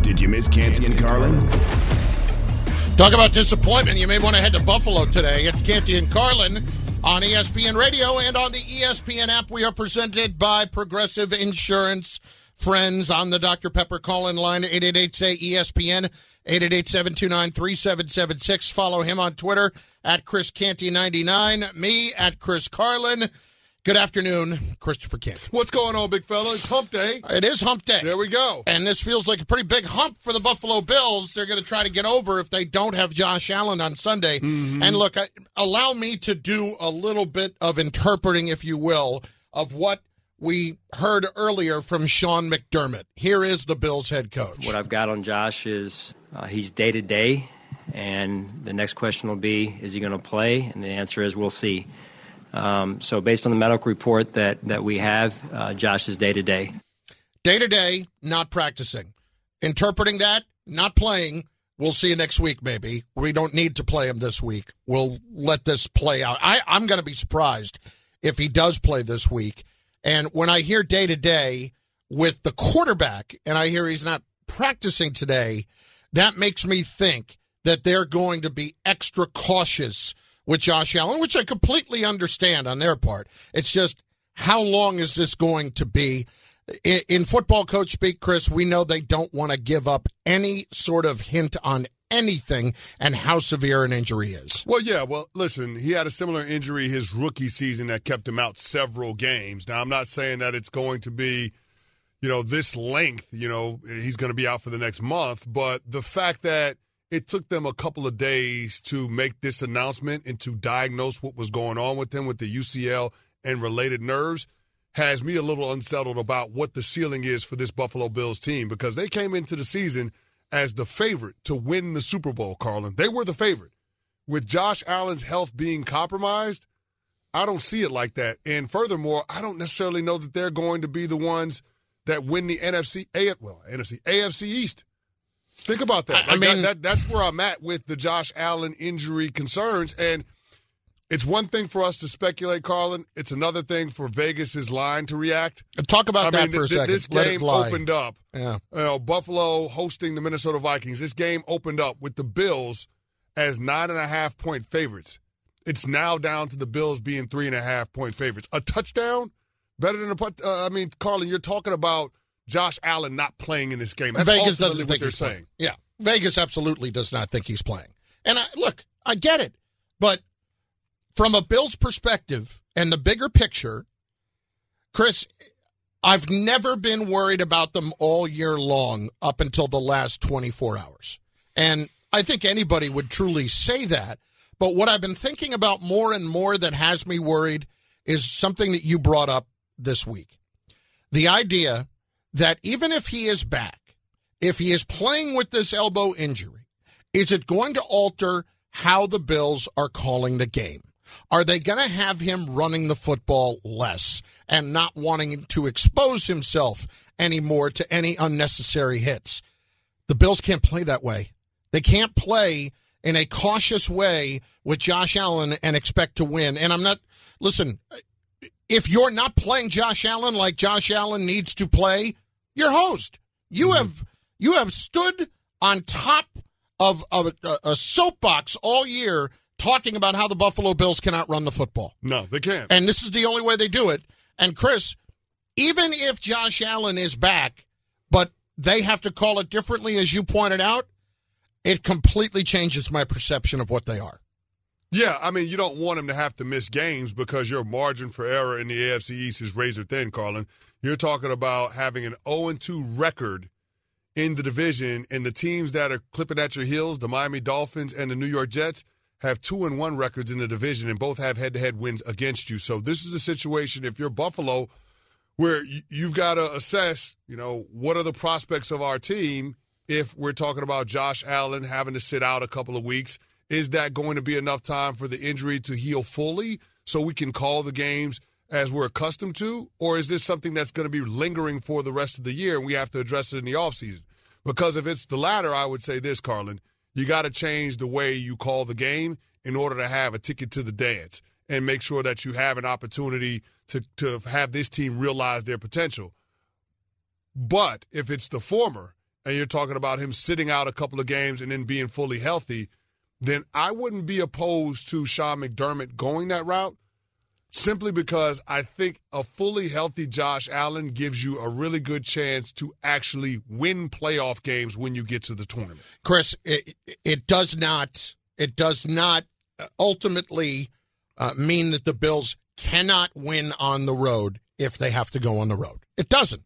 Did you miss Canty and Carlin? Talk about disappointment. You may want to head to Buffalo today. It's Canty and Carlin on ESPN Radio and on the ESPN app. We are presented by Progressive Insurance. Friends on the Dr. Pepper call in line 888 say ESPN 888 729 3776. Follow him on Twitter at Chris Canty99. Me at Chris Carlin. Good afternoon, Christopher Canty. What's going on, big fella? It's hump day. It is hump day. There we go. And this feels like a pretty big hump for the Buffalo Bills. They're going to try to get over if they don't have Josh Allen on Sunday. Mm-hmm. And look, I, allow me to do a little bit of interpreting, if you will, of what we heard earlier from Sean McDermott. Here is the Bills head coach. What I've got on Josh is uh, he's day to day, and the next question will be, is he going to play? And the answer is, we'll see. Um, so, based on the medical report that, that we have, uh, Josh is day to day. Day to day, not practicing. Interpreting that, not playing. We'll see you next week, maybe. We don't need to play him this week. We'll let this play out. I, I'm going to be surprised if he does play this week. And when I hear day to day with the quarterback and I hear he's not practicing today, that makes me think that they're going to be extra cautious with Josh Allen, which I completely understand on their part. It's just how long is this going to be? In, football coach speak, Chris, we know they don't want to give up any sort of hint on anything and how severe an injury is. Well, yeah. Well, listen, he had a similar injury his rookie season that kept him out several games. Now, I'm not saying that it's going to be, you know, this length, you know, he's going to be out for the next month, but the fact that it took them a couple of days to make this announcement and to diagnose what was going on with him with the UCL and related nerves has me a little unsettled about what the ceiling is for this Buffalo Bills team because they came into the season as the favorite to win the Super Bowl, Carlin. They were the favorite. With Josh Allen's health being compromised, I don't see it like that. And furthermore, I don't necessarily know that they're going to be the ones that win the NFC, well, NFC, AFC East. Think about that. I- I Like, that- mean- that, that's where I'm at with the Josh Allen injury concerns. And it's one thing for us to speculate, Carlin. It's another thing for Vegas's line to react. Talk about I that mean, for a th- second. This Let game opened up. Yeah. You know, Buffalo hosting the Minnesota Vikings. This game opened up with the Bills as nine and a half point favorites. It's now down to the Bills being three and a half point favorites. A touchdown better than a put. Uh, I mean, Carlin, you're talking about Josh Allen not playing in this game. That's Vegas doesn't what think they're saying. playing. Yeah, Vegas absolutely does not think he's playing. And I, look, I get it, but from a Bills perspective and the bigger picture, Chris, I've never been worried about them all year long up until the last 24 hours. And I think anybody would truly say that. But what I've been thinking about more and more that has me worried is something that you brought up this week. The idea that even if he is back, if he is playing with this elbow injury, is it going to alter how the Bills are calling the game? Are they going to have him running the football less and not wanting to expose himself anymore to any unnecessary hits? The Bills can't play that way. They can't play in a cautious way with Josh Allen and expect to win. And I'm not, listen, if you're not playing Josh Allen like Josh Allen needs to play, you're host. You mm-hmm. have you have stood on top of, of a, a soapbox all year talking about how the Buffalo Bills cannot run the football. No, they can't. And this is the only way they do it. And Chris, even if Josh Allen is back, but they have to call it differently, as you pointed out, it completely changes my perception of what they are. Yeah, I mean, you don't want them to have to miss games because your margin for error in the AFC East is razor thin, Carlin. You're talking about having an 0 2 record in the division, and the teams that are clipping at your heels, the Miami Dolphins and the New York Jets, have 2 and 1 records in the division, and both have head to head wins against you. So this is a situation, if you're Buffalo, where you- you've got to assess, you know, what are the prospects of our team if we're talking about Josh Allen having to sit out a couple of weeks, is that going to be enough time for the injury to heal fully so we can call the games as we're accustomed to? Or is this something that's going to be lingering for the rest of the year and we have to address it in the offseason? Because if it's the latter, I would say this, Carlin, you got to change the way you call the game in order to have a ticket to the dance and make sure that you have an opportunity to, to have this team realize their potential. But if it's the former, and you're talking about him sitting out a couple of games and then being fully healthy, then I wouldn't be opposed to Sean McDermott going that route simply because I think a fully healthy Josh Allen gives you a really good chance to actually win playoff games when you get to the tournament. Chris, it, it does not it does not ultimately uh, mean that the Bills cannot win on the road if they have to go on the road. It doesn't.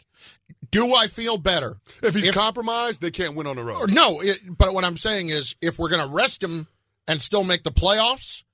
Do I feel better if he's if, compromised? They can't win on the road. No, it, but what I'm saying is, if we're going to rest him and still make the playoffs,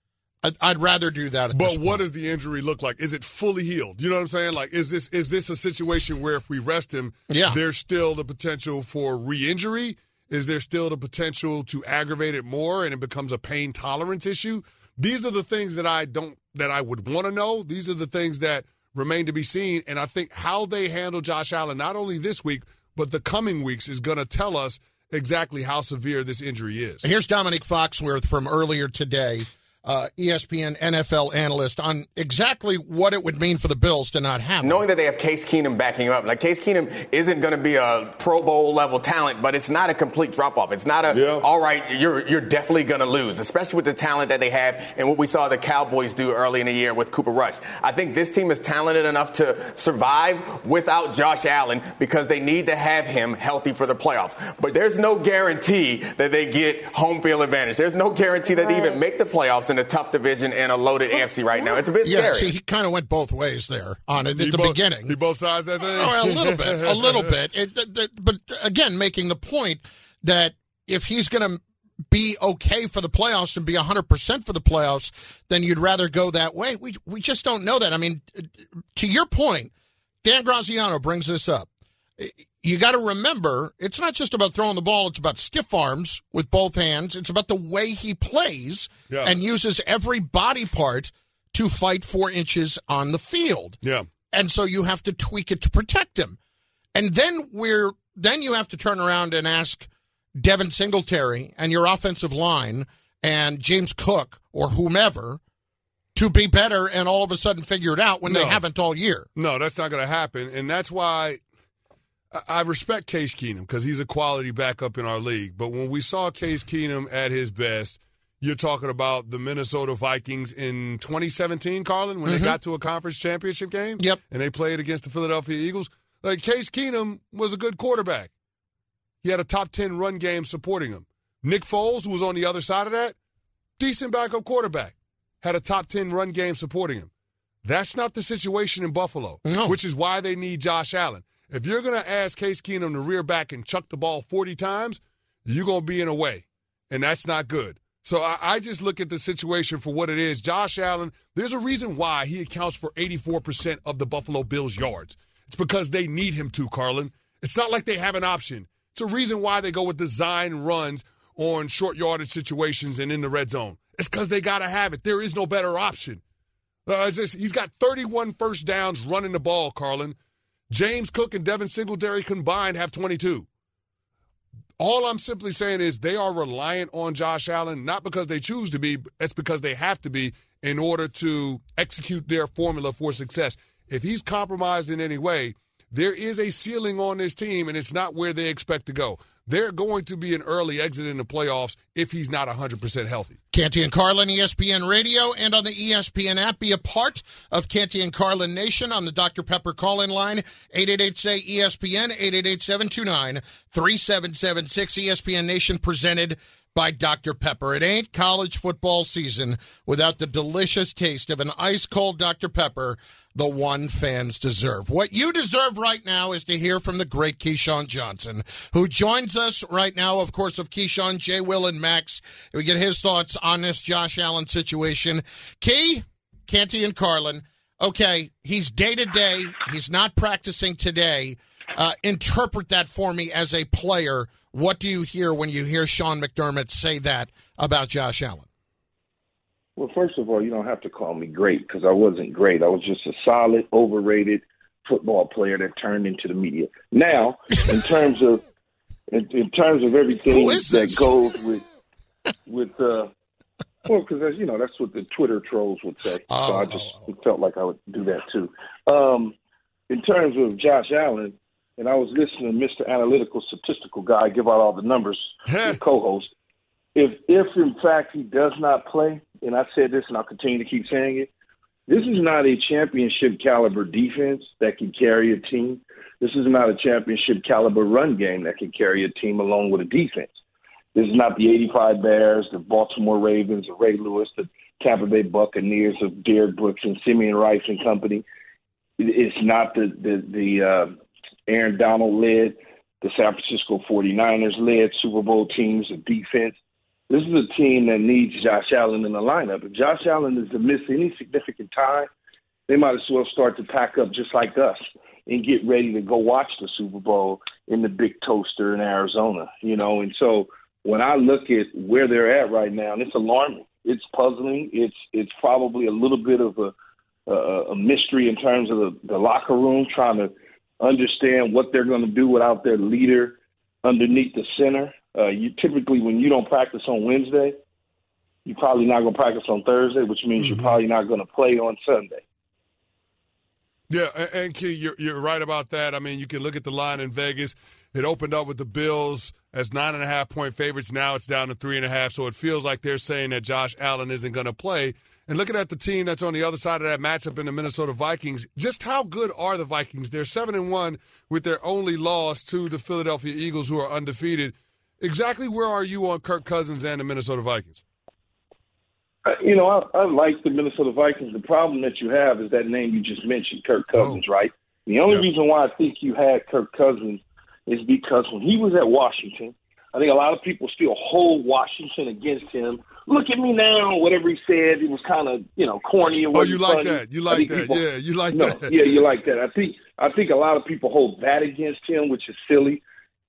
I'd, I'd rather do that. but what does the injury look like? Is it fully healed? You know what I'm saying? Like, is this is this a situation where if we rest him, yeah. there's still the potential for re-injury? Is there still the potential to aggravate it more and it becomes a pain tolerance issue? These are the things that I don't that I would want to know. These are the things that remain to be seen. And I think how they handle Josh Allen, not only this week, but the coming weeks, is going to tell us exactly how severe this injury is. Here's Dominic Foxworth from earlier today uh, ESPN NFL analyst on exactly what it would mean for the Bills to not have. Knowing him. that they have Case Keenum backing him up, like Case Keenum isn't going to be a Pro Bowl level talent, but it's not a complete drop off. It's not a yeah. all right. You're you're definitely going to lose, especially with the talent that they have and what we saw the Cowboys do early in the year with Cooper Rush. I think this team is talented enough to survive without Josh Allen because they need to have him healthy for the playoffs. But there's no guarantee that they get home field advantage. There's no guarantee that they even make the playoffs in a tough division and a loaded AFC right now. It's a bit yeah, scary. see, he kind of went both ways there on it at the both, beginning. He both sides that thing? Oh, a little bit, a little bit. It, but again, making the point that if he's going to be okay for the playoffs and be 100% for the playoffs, then you'd rather go that way. We, we just don't know that. I mean, to your point, Dan Graziano brings this up you got to remember, it's not just about throwing the ball, it's about stiff arms with both hands. It's about the way he plays yeah. and uses every body part to fight four inches on the field. Yeah. And so you have to tweak it to protect him. And then we're then you have to turn around and ask Devin Singletary and your offensive line and James Cook or whomever to be better and all of a sudden figure it out when no. they haven't all year. No, that's not going to happen. And that's why I respect Case Keenum because he's a quality backup in our league. But when we saw Case Keenum at his best, you're talking about the Minnesota Vikings in 2017, Carlin, when mm-hmm. they got to a conference championship game. Yep. And they played against the Philadelphia Eagles. Like Case Keenum was a good quarterback. He had a top 10 run game supporting him. Nick Foles, who was on the other side of that, decent backup quarterback, had a top 10 run game supporting him. That's not the situation in Buffalo, no. which is why they need Josh Allen. If you're going to ask Case Keenum to rear back and chuck the ball 40 times, you're going to be in a way. And that's not good. So I, I, just look at the situation for what it is. Josh Allen, there's a reason why he accounts for 84% of the Buffalo Bills' yards. It's because they need him to, Carlin. It's not like they have an option. It's a reason why they go with design runs on short yardage situations and in the red zone. It's because they got to have it. There is no better option. Uh, just, he's got 31 first downs running the ball, Carlin. James Cook and Devin Singletary combined have 22. All I'm simply saying is they are reliant on Josh Allen, not because they choose to be, it's because they have to be in order to execute their formula for success. If he's compromised in any way, there is a ceiling on this team, and it's not where they expect to go they're going to be an early exit in the playoffs if he's not 100% healthy. Canty and Carlin, ESPN Radio, and on the ESPN app. Be a part of Canty and Carlin Nation on the Dr. Pepper call-in line, 888-SAY-ESPN, 888-729-3776. ESPN Nation presented by Dr. Pepper. It ain't college football season without the delicious taste of an ice cold Dr. Pepper, the one fans deserve. What you deserve right now is to hear from the great Keyshawn Johnson, who joins us right now, of course, of Keyshawn, J. Will, and Max. We get his thoughts on this Josh Allen situation. Key, Canty, and Carlin. Okay, he's day to day. He's not practicing today. Uh, interpret that for me as a player. What do you hear when you hear Sean McDermott say that about Josh Allen? Well, first of all, you don't have to call me great because I wasn't great. I was just a solid, overrated football player that turned into the media. Now, in terms of in, in terms of everything that goes with with uh, well, because you know that's what the Twitter trolls would say. Oh, so I just oh, oh. felt like I would do that too. Um, in terms of Josh Allen, and I was listening to Mr. Analytical Statistical Guy give out all the numbers, co-host. If if in fact he does not play, and I said this and I'll continue to keep saying it, this is not a championship caliber defense that can carry a team. This is not a championship caliber run game that can carry a team along with a defense. This is not the 85 Bears, the Baltimore Ravens, the Ray Lewis, the Tampa Bay Buccaneers of Derrick Brooks and Simeon Rice and company. It's not the the, the uh, Aaron Donald led, the San Francisco 49ers led Super Bowl teams of defense. This is a team that needs Josh Allen in the lineup. If Josh Allen is to miss any significant time, they might as well start to pack up just like us and get ready to go watch the Super Bowl in the big toaster in Arizona. You know, and so when I look at where they're at right now, and it's alarming. It's puzzling. It's it's probably a little bit of a a, a mystery in terms of the, the locker room, trying to understand what they're going to do without their leader underneath the center. Uh, you typically, when you don't practice on Wednesday, you're probably not going to practice on Thursday, which means mm-hmm. you're probably not going to play on Sunday. Yeah, and Key, you're, you're right about that. I mean, you can look at the line in Vegas. It opened up with the Bills as nine and a half point favorites. Now it's down to three and a half. So it feels like they're saying that Josh Allen isn't going to play. And looking at the team that's on the other side of that matchup in the Minnesota Vikings, just how good are the Vikings? They're seven and one with their only loss to the Philadelphia Eagles, who are undefeated. Exactly where are you on Kirk Cousins and the Minnesota Vikings? Uh, you know, I, I like the Minnesota Vikings. The problem that you have is that name you just mentioned, Kirk oh. Cousins, oh. right? The only yeah. reason why I think you had Kirk Cousins is because when he was at Washington, I think a lot of people still hold Washington against him. Look at me now, whatever he said, it was kind of you know corny. oh, you like funny. that? You like that? People, yeah, you like no, that? Yeah, you like that. I think I think a lot of people hold that against him, which is silly.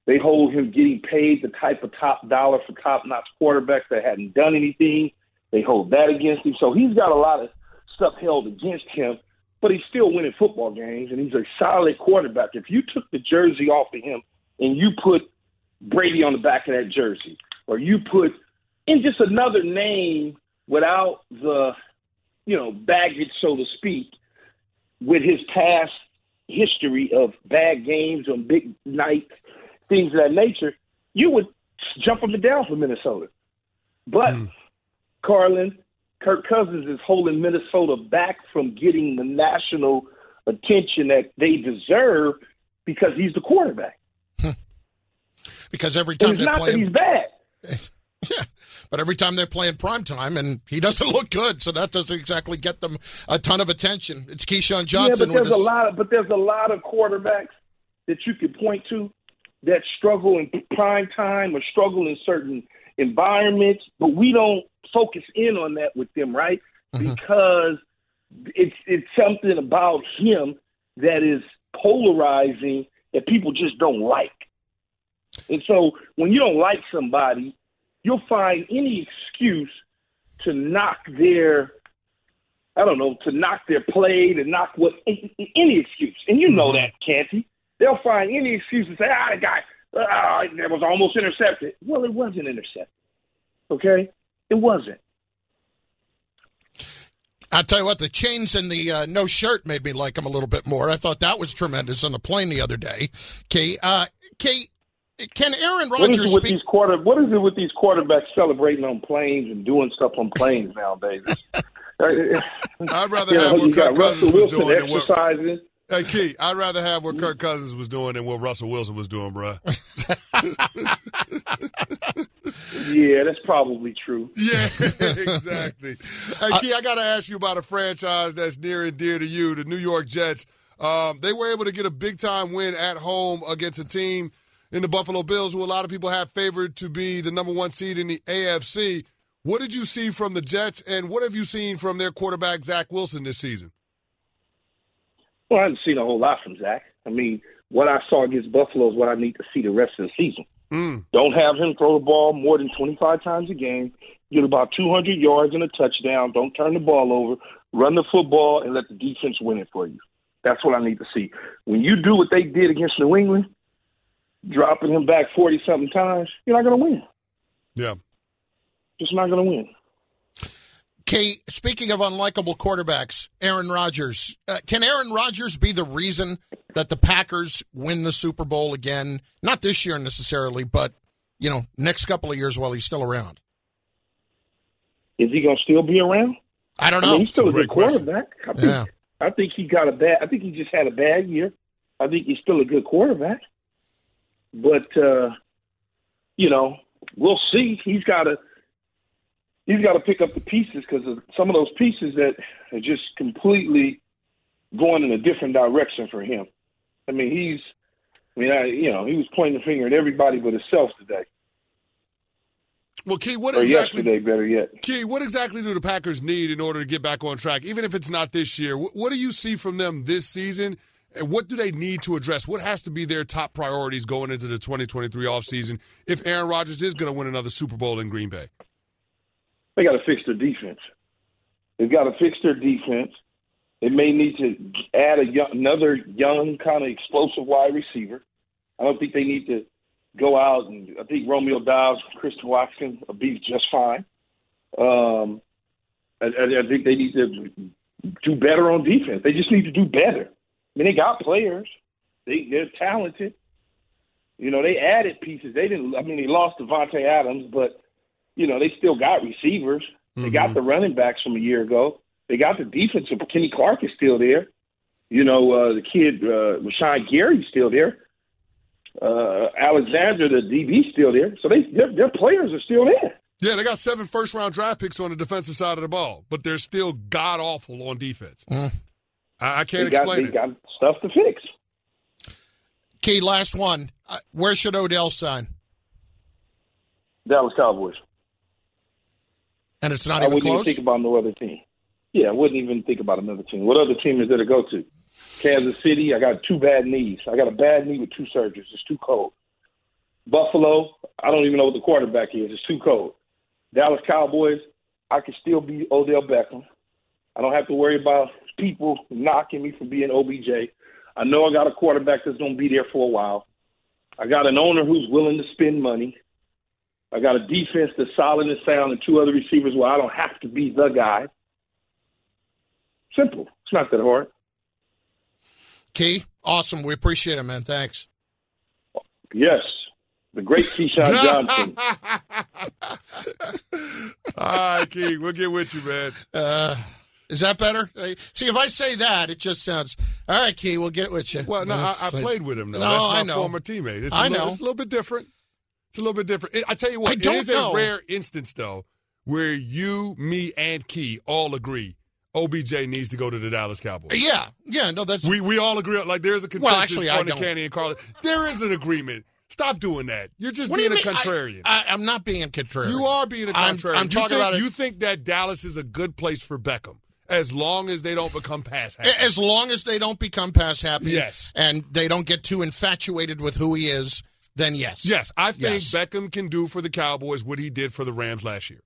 They hold him getting paid the type of top dollar for top notch quarterbacks that hadn't done anything. They hold that against him. So he's got a lot of stuff held against him, but he's still winning football games and he's a solid quarterback. If you took the jersey off of him and you put Brady on the back of that jersey, or you put in just another name without the, you know, baggage, so to speak, with his past history of bad games on big nights, things of that nature, you would jump up and down for Minnesota. But, mm. Carlin, Kirk Cousins is holding Minnesota back from getting the national attention that they deserve because he's the quarterback because every time they're playing, he's bad. Yeah, but every time they're playing prime time, and he doesn't look good, so that doesn't exactly get them a ton of attention. It's Keyshawn Johnson. Yeah, but there's a lot of but there's a lot of quarterbacks that you could point to that struggle in prime time or struggle in certain environments, but we don't focus in on that with them, right? Mm-hmm. Because it's it's something about him that is polarizing that people just don't like. And so when you don't like somebody, you'll find any excuse to knock their I don't know, to knock their play, to knock what any excuse. And you know mm-hmm. that, Canty. They'll find any excuse to say, ah, the guy uh, that was almost intercepted. Well, it wasn't intercepted. Okay? It wasn't. I'll tell you what, the chains and the uh, no shirt made me like him a little bit more. I thought that was tremendous on the plane the other day. Okay, uh, Kate, can Aaron Rodgers what is it with speak- these quarter? What is it with these quarterbacks celebrating on planes and doing stuff on planes nowadays? I'd rather have know, what Kirk Cousins was doing. Than what, hey, Key, I'd rather have what Kirk Cousins was doing than what Russell Wilson was doing, bro. yeah, that's probably true. Yeah, exactly. hey, Key, I got to ask you about a franchise that's near and dear to you, the New York Jets. Um, they were able to get a big time win at home against a team – in the Buffalo Bills, who a lot of people have favored to be the number one seed in the AFC. What did you see from the Jets, and what have you seen from their quarterback, Zach Wilson, this season? Well, I haven't seen a whole lot from Zach. I mean, what I saw against Buffalo is what I need to see the rest of the season. Mm. Don't have him throw the ball more than 25 times a game. Get about 200 yards and a touchdown. Don't turn the ball over. Run the football and let the defense win it for you. That's what I need to see. When you do what they did against New England, dropping him back 40 something times, you're not going to win. Yeah. Just not going to win. Kay, speaking of unlikable quarterbacks, Aaron Rodgers. Uh, can Aaron Rodgers be the reason that the Packers win the Super Bowl again? Not this year necessarily, but you know, next couple of years while he's still around. Is he going to still be around? I don't I know. mean, he's still a, That's a good quarterback. I think, Yeah. I think he got a bad. I think he just had a bad year. I think he's still a good quarterback, but uh, you know, we'll see. He's got to he's got to pick up the pieces because of some of those pieces that are just completely going in a different direction for him. I mean, he's. I mean, I, you know, he was pointing the finger at everybody but himself today, Well, Key, what or exactly? yesterday, better yet. Key, what exactly do the Packers need in order to get back on track? Even if it's not this year, what, what do you see from them this season? And what do they need to address? What has to be their top priorities going into the 2023 offseason if Aaron Rodgers is going to win another Super Bowl in Green Bay? They got to fix their defense. They've got to fix their defense. They may need to add a young, another young kind of explosive wide receiver. I don't think they need to go out and I think Romeo Doubs, Christian Watson will be just fine. Um, I, I, I think they need to do better on defense. They just need to do better. I mean, they got players. They they're talented. You know, they added pieces. They didn't. I mean, they lost Davante Adams, but you know, they still got receivers. They got the running backs from a year ago. They got the defensive. Kenny Clark is still there. You know, uh, the kid uh, Rashan Gary's still there. Uh, Alexander, the DB's still there. So they their, their players are still there. Yeah, they got seven first round draft picks on the defensive side of the ball, but they're still god awful on defense. Mm. I, I can't they got, explain they it. got stuff to fix. Key, last one. Uh, where should Odell sign? Dallas Cowboys. And it's not I even wouldn't close. even think about no other team. Yeah, I wouldn't even think about another team. What other team is there to go to? Kansas City, I got two bad knees. I got a bad knee with two surgeries. It's too cold. Buffalo, I don't even know what the quarterback is. It's too cold. Dallas Cowboys, I can still be Odell Beckham. I don't have to worry about people knocking me for being OBJ. I know I got a quarterback that's going to be there for a while. I got an owner who's willing to spend money. I got a defense that's solid and sound, and two other receivers where I don't have to be the guy. Simple. It's not that hard. Key, awesome. We appreciate it, man. Thanks. Yes, the great Keyshawn Johnson. All right, Key, we'll get with you, man. Uh, is that better? See, if I say that, it just sounds all right. Key, we'll get with you. Well, no, I, I played with him. Though. No, That's my I know. former teammate. It's I little, know. It's a little bit different. It's a little bit different. I tell you I what, don't it is know. a rare instance though where you, me, and Key all agree OBJ needs to go to the Dallas Cowboys. Yeah, yeah. No, that's We we all agree. Like there's a consensus actually, on the. Candy and Carly. There is an agreement. Stop doing that. You're just What being a mean? I- contrarian. I, am not being a contrarian. you are being a I'm- contrarian. I'm you talking think, about it- You think that Dallas is a good place for Beckham as long as they don't become pass happy. As long as they don't become pass happy, Yes. and they don't get too infatuated with who he is, then yes, Yes, I think Yes. Beckham can do for the Cowboys what he did for the Rams last year.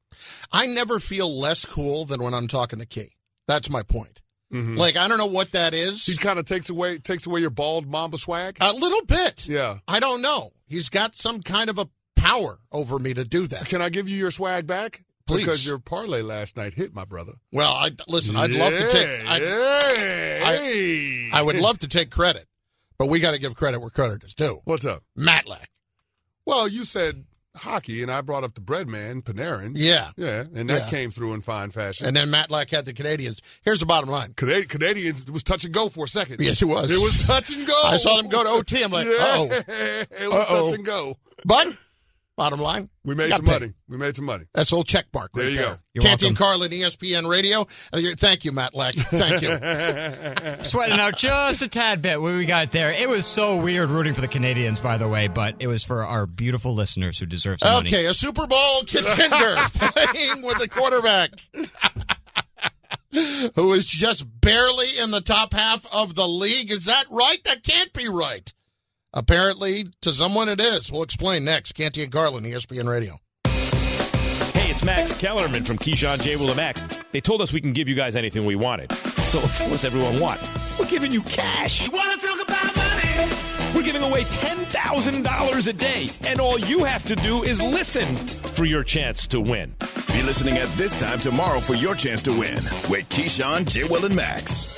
I never feel less cool than when I'm talking to Key. That's my point. Mhm. Like I don't know what that is. He kind of takes away takes away your bald Mamba swag. A little bit. Yeah. I don't know. He's got some kind of a power over me to do that. Can I give you your swag back? Please. Because your parlay last night hit, my brother. Well, I listen. I'd love to take. I'd, Hey, I would love to take credit, but we got to give credit where credit is due. What's up? Matlack. Well, you said hockey, and I brought up the bread man, Panarin. Yeah. Yeah, and that Yeah. came through in fine fashion. And then Matlack had the Canadiens. Here's the bottom line. Canadi- Canadiens was touch and go for a second. Yes, it was. It was touch and go. I saw them go to OT. I'm like, yeah, oh. it was Uh-oh. touch and go. But bottom line, We made some paid. money. We made some money. That's a little check mark right There you there. go. You're Canty welcome. Carlin, ESPN Radio. Uh, Thank you, Matt Lack. Thank you. Sweating out just a tad bit what we got there. It was so weird rooting for the Canadiens, by the way, but it was for our beautiful listeners who deserve some money. Okay, a Super Bowl contender playing with a quarterback who is just barely in the top half of the league. Is that right? That can't be right. Apparently, to someone it is. We'll explain next. Canty and Carlin, ESPN Radio. Hey, it's Max Kellerman from Keyshawn J. Will and Max. They told us we can give you guys anything we wanted. So, what does everyone want? We're giving you cash. You wanna talk about money? We're giving away $10,000 a day, and all you have to do is listen for your chance to win. Be listening at this time tomorrow for your chance to win with Keyshawn, J. Will, and Max.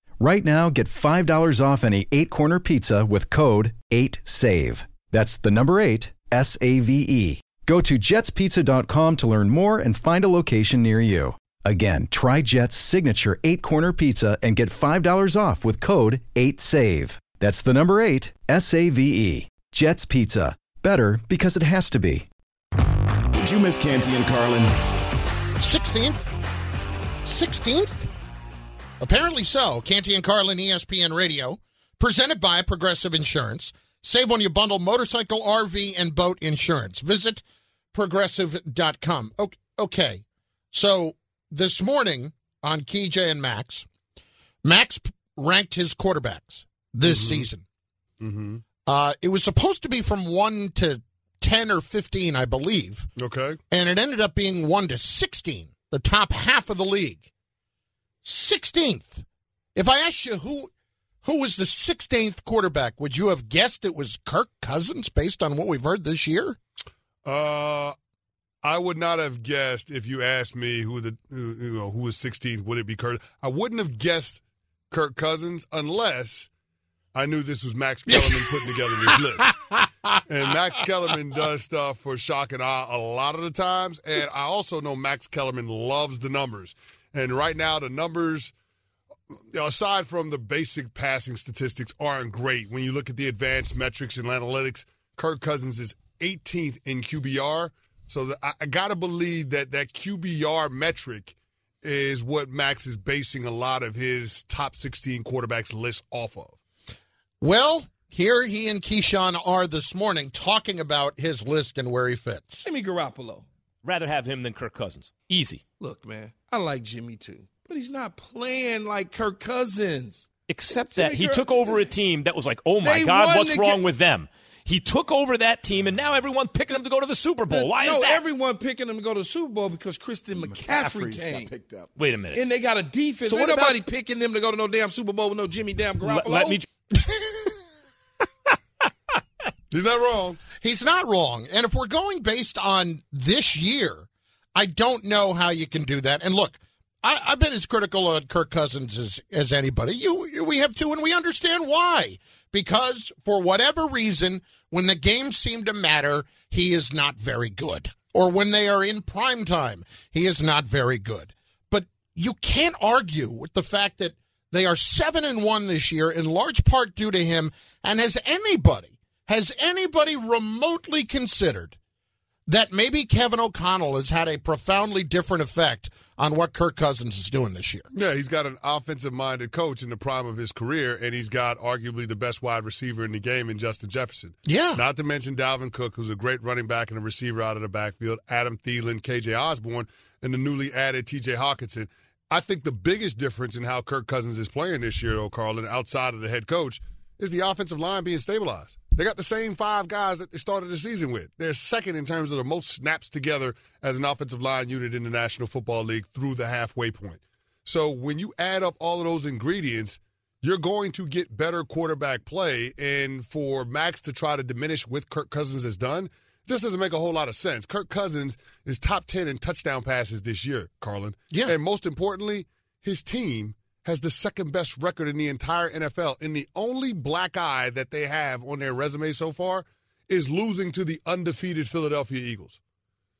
Right now, get $5 off any eight corner pizza with code 8SAVE. That's the number eight, S A V E. Go to jetspizza.com to learn more and find a location near you. Again, try Jet's signature eight corner pizza and get $5 off with code 8SAVE. That's the number eight, S A V E. Jet's Pizza. Better because it has to be. Did you miss Canty and Carlin? 16th? 16th? Apparently so. Canty and Carlin, ESPN Radio, presented by Progressive Insurance. Save when you bundle motorcycle, RV, and boat insurance. Visit progressive.com. Okay, okay. so this morning on KJ and Max, Max ranked his quarterbacks this season. Mm-hmm. Uh, it was supposed to be from 1 to 10 or 15, I believe, Okay. and it ended up being 1 to 16, the top half of the league. 16th. If I asked you who who was the 16th quarterback, would you have guessed it was Kirk Cousins based on what we've heard this year? Uh, I would not have guessed if you asked me who the who, you know who was 16th. Would it be Kirk? I wouldn't have guessed Kirk Cousins unless I knew this was Max Kellerman putting together this list. And Max Kellerman does stuff for shock and awe a lot of the times. And I also know Max Kellerman loves the numbers. And right now, the numbers, aside from the basic passing statistics, aren't great. When you look at the advanced metrics and analytics, Kirk Cousins is 18th in QBR. So the, I, I got to believe that that QBR metric is what Max is basing a lot of his top 16 quarterbacks list off of. Well, here he and Keyshawn are this morning talking about his list and where he fits. Jimmy Garoppolo. Rather have him than Kirk Cousins. Easy. Look, man, I like Jimmy too, but he's not playing like Kirk Cousins. Except that he Jimmy took over a team that was like, oh my They God, won what's the wrong ga- with them? He took over that team, and now everyone's picking him to go to the Super Bowl. Why no, is that? everyone picking him to go to the Super Bowl because Christian McCaffrey, came. Wait a minute. And they got a defense. So Ain't what about- nobody picking them to go to no damn Super Bowl with no Jimmy damn Garoppolo. let, let me. He's not wrong. He's not wrong. And if we're going based on this year, I don't know how you can do that. And look, I, I've been as critical of Kirk Cousins as, as anybody. You, you- we have too, and we understand why. Because for whatever reason, when the games seem to matter, he is not very good. Or when they are in prime time, he is not very good. But you can't argue with the fact that they are seven and one this year, in large part due to him. And has anybody, has anybody remotely considered that maybe Kevin O'Connell has had a profoundly different effect on what Kirk Cousins is doing this year? Yeah, he's got an offensive minded coach in the prime of his career, and he's got arguably the best wide receiver in the game in Justin Jefferson. Yeah. Not to mention Dalvin Cook, who's a great running back and a receiver out of the backfield, Adam Thielen, KJ Osborne, and the newly added TJ Hockenson. I think the biggest difference in how Kirk Cousins is playing this year, though, Carlin, outside of the head coach, is the offensive line being stabilized. They got the same five guys that they started the season with. They're second in terms of the most snaps together as an offensive line unit in the National Football League through the halfway point. So when you add up all of those ingredients, you're going to get better quarterback play. And for Max to try to diminish with Kirk Cousins has done, this doesn't make a whole lot of sense. Kirk Cousins is top 10 in touchdown passes this year, Carlin. Yeah. And most importantly, his team has the second best record in the entire NFL, and the only black eye that they have on their resume so far is losing to the undefeated Philadelphia Eagles.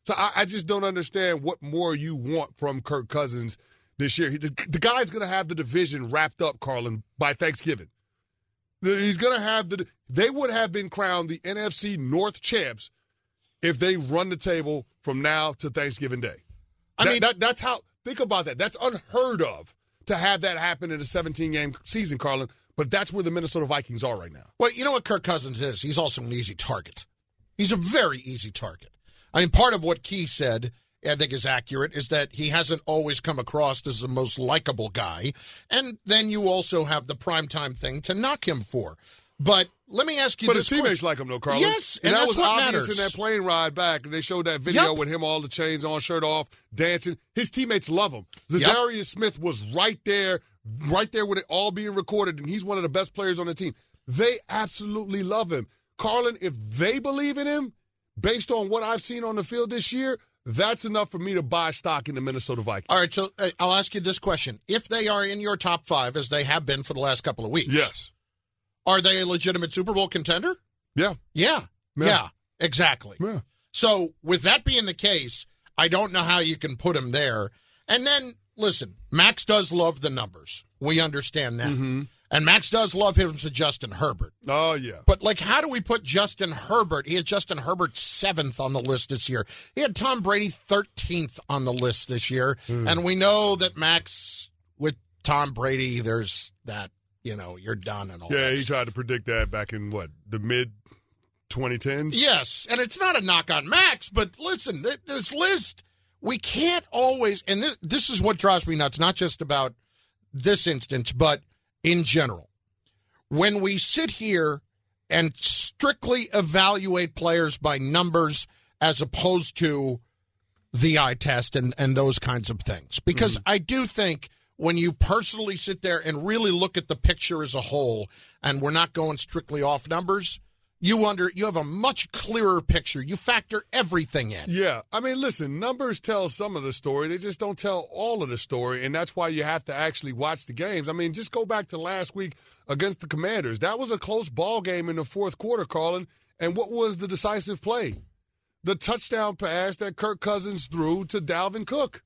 So I, I just don't understand what more you want from Kirk Cousins this year. He, the, the guy's going to have the division wrapped up, Carlin, by Thanksgiving. He's going to have the. They would have been crowned the NFC North champs if they run the table from now to Thanksgiving Day. I mean, that, that's how. Think about that. That's unheard of to have that happen in a 17 game season, Carlin. But that's where the Minnesota Vikings are right now. Well, you know what Kirk Cousins is? He's also an easy target. He's a very easy target. I mean, part of what Key said, I think is accurate, is that he hasn't always come across as the most likable guy. And then you also have the primetime thing to knock him for. But let me ask you but this. his teammates like him, though, Carlos. Yes, and, and that that's was what obvious matters. in that plane ride back. And They showed that video Yep. with him all the chains on, shirt off, dancing. His teammates love him. Yep. Za'Darius Smith was right there, right there with it all being recorded, and he's one of the best players on the team. They absolutely love him. Carlin, if they believe in him, based on what I've seen on the field this year, that's enough for me to buy stock in the Minnesota Vikings. All right, so uh, I'll ask you this question. If they are in your top five, as they have been for the last couple of weeks, Yes. Are they a legitimate Super Bowl contender? Yeah. Yeah. Yeah. Yeah, exactly. Yeah. So, with that being the case, I don't know how you can put him there. And then, listen, Max does love the numbers. We understand that. Mm-hmm. And Max does love him to Justin Herbert. Oh, yeah. But, like, how do we put Justin Herbert? He had Justin Herbert seventh on the list this year. He had Tom Brady 13th on the list this year. Hmm. And we know that Max, with Tom Brady, there's that, you know, you're done and all Yeah, he tried to predict that back in what, the mid 2010s? Yes, and it's not a knock on Max, but listen, th- this list, we can't always, and this, this is what drives me nuts, not just about this instance, but in general. When we sit here and strictly evaluate players by numbers as opposed to the eye test and, and those kinds of things. Because mm. I do think when you personally sit there and really look at the picture as a whole, and we're not going strictly off numbers, you under you have a much clearer picture. You factor everything in. Yeah. I mean, listen, numbers tell some of the story. They just don't tell all of the story. And that's why you have to actually watch the games. I mean, just go back to last week against the Commanders. That was a close ball game in the fourth quarter, Carlin. And what was the decisive play? The touchdown pass that Kirk Cousins threw to Dalvin Cook.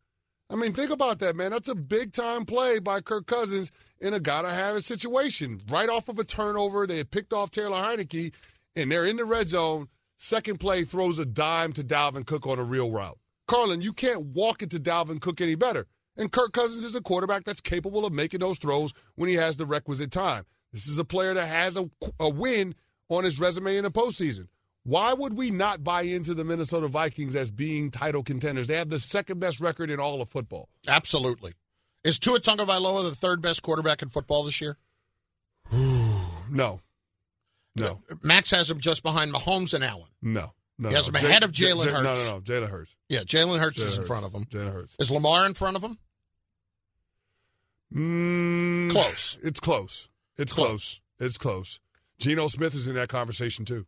I mean, think about that, man. That's a big time play by Kirk Cousins in a gotta have it situation. Right off of a turnover, they had picked off Taylor Heinicke, and they're in the red zone. Second play throws a dime to Dalvin Cook on a real route. Carlin, you can't walk it to Dalvin Cook any better. And Kirk Cousins is a quarterback that's capable of making those throws when he has the requisite time. This is a player that has a, a win on his resume in the postseason. Why would we not buy into the Minnesota Vikings as being title contenders? They have the second best record in all of football. Absolutely. Is Tua Tagovailoa the third best quarterback in football this year? No. No. Max has him just behind Mahomes and Allen. No. No. He has no. him ahead of J- Jalen J- Hurts. No, no, no. Jalen Hurts. Yeah, Jalen Hurts is in Hurts. front of him. Jalen Hurts. Is Lamar in front of him? Mm, Close. It's close. It's close. It's close. Geno Smith is in that conversation too.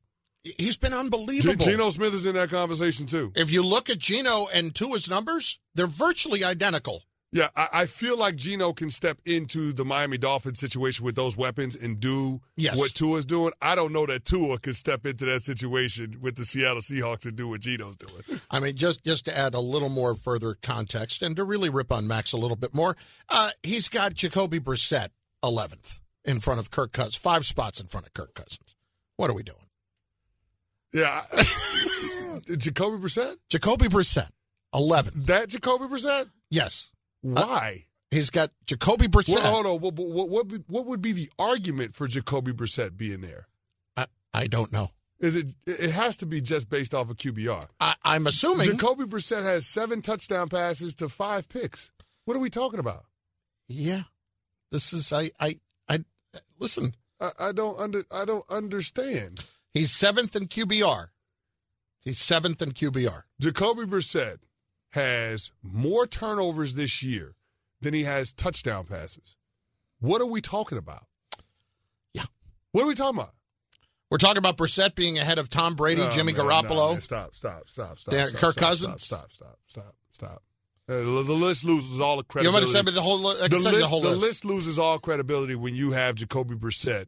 He's been unbelievable. Geno Smith is in that conversation too. If you look at Geno and Tua's numbers, they're virtually identical. Yeah, I, I feel like Geno can step into the Miami Dolphins situation with those weapons and do Yes. what Tua's doing. I don't know that Tua can step into that situation with the Seattle Seahawks and do what Geno's doing. I mean, just just to add a little more further context and to really rip on Max a little bit more, uh, he's got Jacoby Brissett 11th in front of Kirk Cousins, five spots in front of Kirk Cousins. What are we doing? Yeah. Jacoby Brissett? Jacoby Brissett, 11. That Jacoby Brissett? Yes. Uh, Why? He's got Jacoby Brissett. Well, hold on. What, what, what, would- what would be the argument for Jacoby Brissett being there? I, I don't know. Is it? It has to be just based off of QBR. I, I'm assuming. Jacoby Brissett has seven touchdown passes to five picks. What are we talking about? yeah. This is, I, I, I, listen, I, I don't under. I don't understand. He's seventh in QBR. He's seventh in QBR. Jacoby Brissett has more turnovers this year than he has touchdown passes. What are we talking about? Yeah. What are we talking about? We're talking about Brissett being ahead of Tom Brady, No, Jimmy man, Garoppolo. no, man. Stop, stop, stop, stop. Kirk stop, Cousins? Stop, stop, stop, stop, stop. Uh, the the list loses all the You credibility. want me to send me the whole? li- the you list, the whole the list. list loses all credibility when you have Jacoby Brissett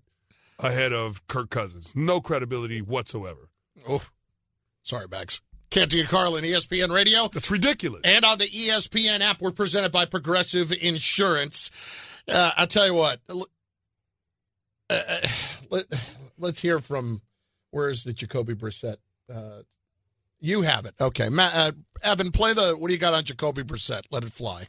ahead of Kirk Cousins. No credibility whatsoever. Oh, sorry, Max. Canty and Carlin, ESPN Radio. That's ridiculous. And on the ESPN app, we're presented by Progressive Insurance. Uh, I'll tell you what. Uh, uh, let, let's hear from where is the Jacoby Brissett? Uh, you have it. Okay, Matt, uh, Evan, play the. What do you got on Jacoby Brissett? Let it fly.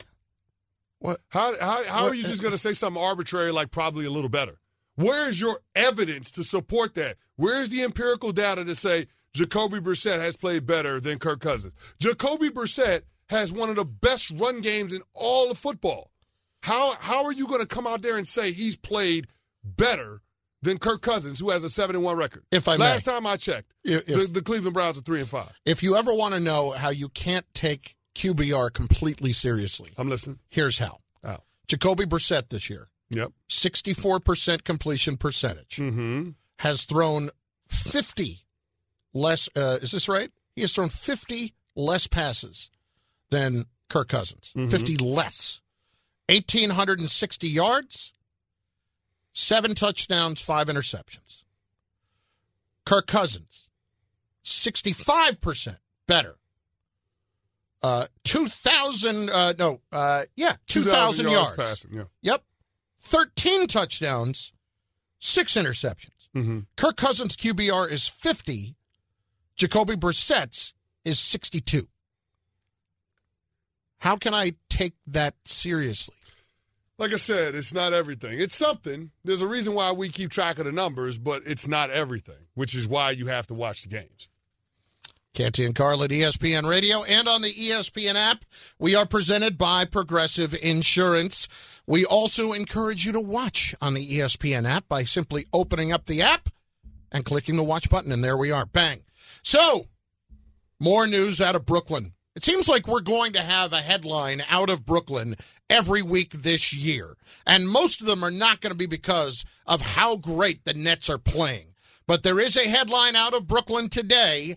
What? How how, how What- are you just going to say something arbitrary like probably a little better? Where's your evidence to support that? Where's the empirical data to say Jacoby Brissett has played better than Kirk Cousins? Jacoby Brissett has one of the best run games in all of football. How how are you going to come out there and say he's played better than Kirk Cousins, who has a seven and one record? If I may. last time I checked, If- the, the Cleveland Browns are three and five. If you ever want to know how you can't take QBR completely seriously, I'm listening. here's how. How? Jacoby Brissett this year, Yep. 64% completion percentage. Mm-hmm. has thrown 50 less. Uh, is this right? He has thrown 50 less passes than Kirk Cousins. Mhm. 50 less. 1,860 yards, seven touchdowns, five interceptions. Kirk Cousins, 65% better. Uh, 2,000, uh, no, uh, yeah, 2,000 yards. passing. Yeah. Yep. 13 touchdowns, six interceptions. Mm-hmm. Kirk Cousins' QBR is 50. Jacoby Brissett's is 62. How can I take that seriously? Like I said, it's not everything. It's something. There's a reason why we keep track of the numbers, but it's not everything, which is why you have to watch the games. Canty and Carl at ESPN Radio and on the ESPN app. We are presented by Progressive Insurance. We also encourage you to watch on the ESPN app by simply opening up the app and clicking the watch button, and there we are. Bang. So, more news out of Brooklyn. It seems like we're going to have a headline out of Brooklyn every week this year. And most of them are not going to be because of how great the Nets are playing. But there is a headline out of Brooklyn today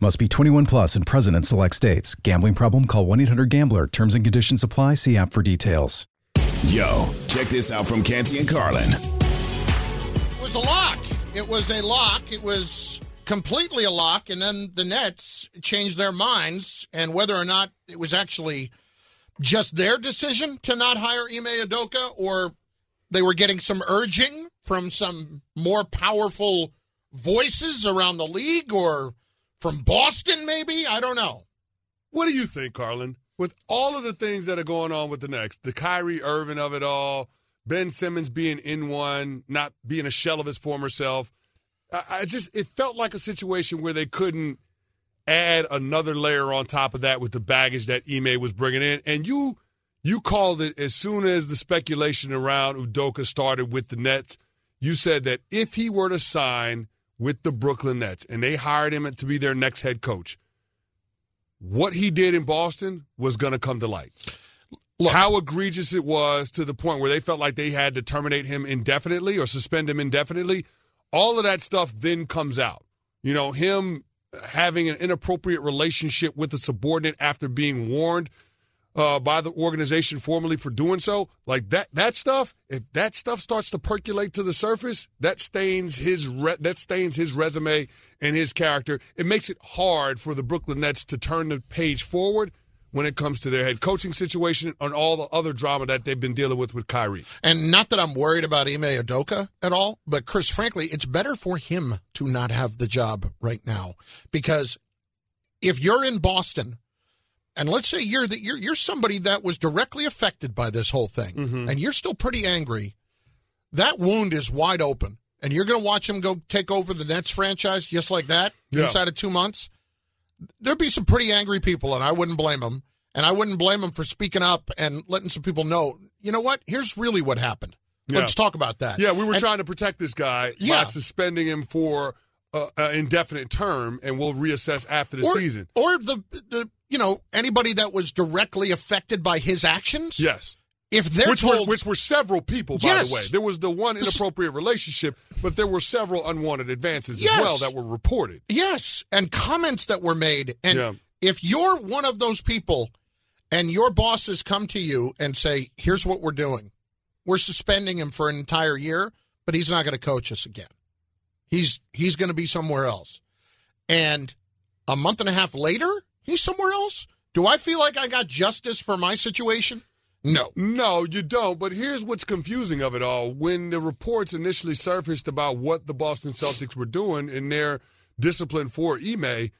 Must be 21 plus and present in select states. Gambling problem? Call 1 800 Gambler. Terms and conditions apply. See app for details. Yo, check this out from Canty and Carlin. It was a lock. It was a lock. It was completely a lock. And then the Nets changed their minds. And whether or not it was actually just their decision to not hire Ime Udoka or they were getting some urging from some more powerful voices around the league or from Boston, maybe? I don't know. What do you think, Carlin? With all of the things that are going on with the next, the Kyrie Irving of it all, Ben Simmons being in one, not being a shell of his former self, I, I just it felt like a situation where they couldn't add another layer on top of that with the baggage that Ime was bringing in. And you you called it as soon as the speculation around Udoka started with the Nets. You said that if he were to sign with the Brooklyn Nets and they hired him to be their next head coach, what he did in Boston was going to come to light. Look, How egregious it was to the point where they felt like they had to terminate him indefinitely or suspend him indefinitely. All of that stuff then comes out. You know, him having an inappropriate relationship with a subordinate after being warned. Uh, by the organization formally for doing so. Like that that stuff, if that stuff starts to percolate to the surface, that stains his re- that stains his resume and his character. It makes it hard for the Brooklyn Nets to turn the page forward when it comes to their head coaching situation and all the other drama that they've been dealing with with Kyrie. And not that I'm worried about Ime Udoka at all, but Chris, frankly, it's better for him to not have the job right now because if you're in Boston, and let's say you're the, you're you're somebody that was directly affected by this whole thing, Mm-hmm. and you're still pretty angry, that wound is wide open, and you're going to watch him go take over the Nets franchise just like that Yeah. inside of two months. There'd be some pretty angry people, and I wouldn't blame them. And I wouldn't blame them for speaking up and letting some people know. You know what? Here's really what happened. Yeah. Let's talk about that. Yeah, we were And- trying to protect this guy by Yeah. suspending him for uh, an indefinite term, and we'll reassess after the or, season. or the the you know anybody that was directly affected by his actions. Yes. If they're which told, were which were several people, by Yes. the way. There was the one inappropriate relationship, but there were several unwanted advances Yes. as well that were reported. yes, and comments that were made, and Yeah. if you're one of those people, and your bosses come to you and say, "Here's what we're doing, we're suspending him for an entire year, but he's not going to coach us again. He's he's going to be somewhere else." And a month and a half later, he's somewhere else. Do I feel like I got justice for my situation? No. No, you don't. But here's what's confusing of it all. When the reports initially surfaced about what the Boston Celtics were doing in their discipline for Ime,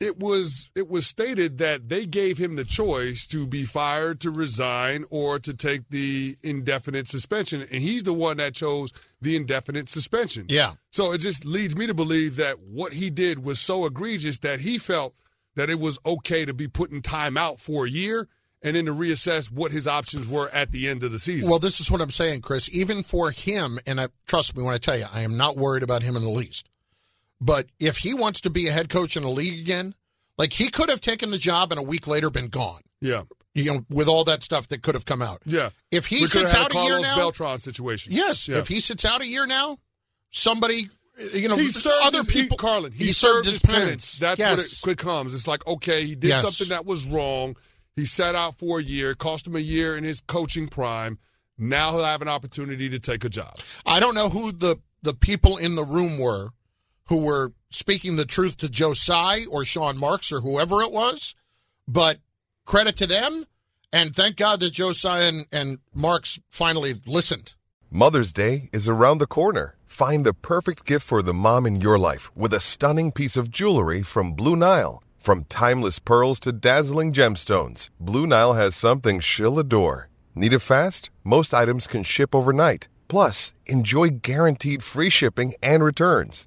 it was it was stated that they gave him the choice to be fired, to resign, or to take the indefinite suspension, and he's the one that chose the indefinite suspension. Yeah. So it just leads me to believe that what he did was so egregious that he felt that it was okay to be put in timeout for a year and then to reassess what his options were at the end of the season. Well, this is what I'm saying, Chris. Even for him, and I, trust me when I tell you, I am not worried about him in the least. But if he wants to be a head coach in the league again, like he could have taken the job and a week later been gone. yeah. You know, with all that stuff that could have come out. Yeah. If he we sits out a Carlos year now, Beltran situation. yes. Yeah. If he sits out a year now, somebody, you know, he served other people, he, Carlin, he, he served, served his penance. That's Yes. what it comes. It's like, okay, he did Yes. something that was wrong. He sat out for a year, cost him a year in his coaching prime. Now he'll have an opportunity to take a job. I don't know who the the people in the room were who were speaking the truth to Joe or Sean Marks or whoever it was, but credit to them. And thank God that Joe and, and Marks finally listened. Mother's Day is around the corner. Find the perfect gift for the mom in your life with a stunning piece of jewelry from Blue Nile. From timeless pearls to dazzling gemstones, Blue Nile has something she'll adore. Need it fast? Most items can ship overnight. Plus, enjoy guaranteed free shipping and returns.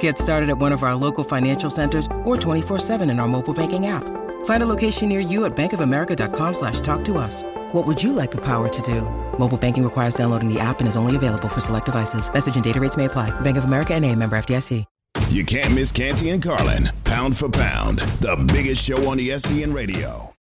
Get started at one of our local financial centers or 24-7 in our mobile banking app. Find a location near you at bankofamerica.com slash talk to us. What would you like the power to do? Mobile banking requires downloading the app and is only available for select devices. Message and data rates may apply. Bank of America and a member FDIC. You can't miss Canty and Carlin. Pound for pound. The biggest show on ESPN radio.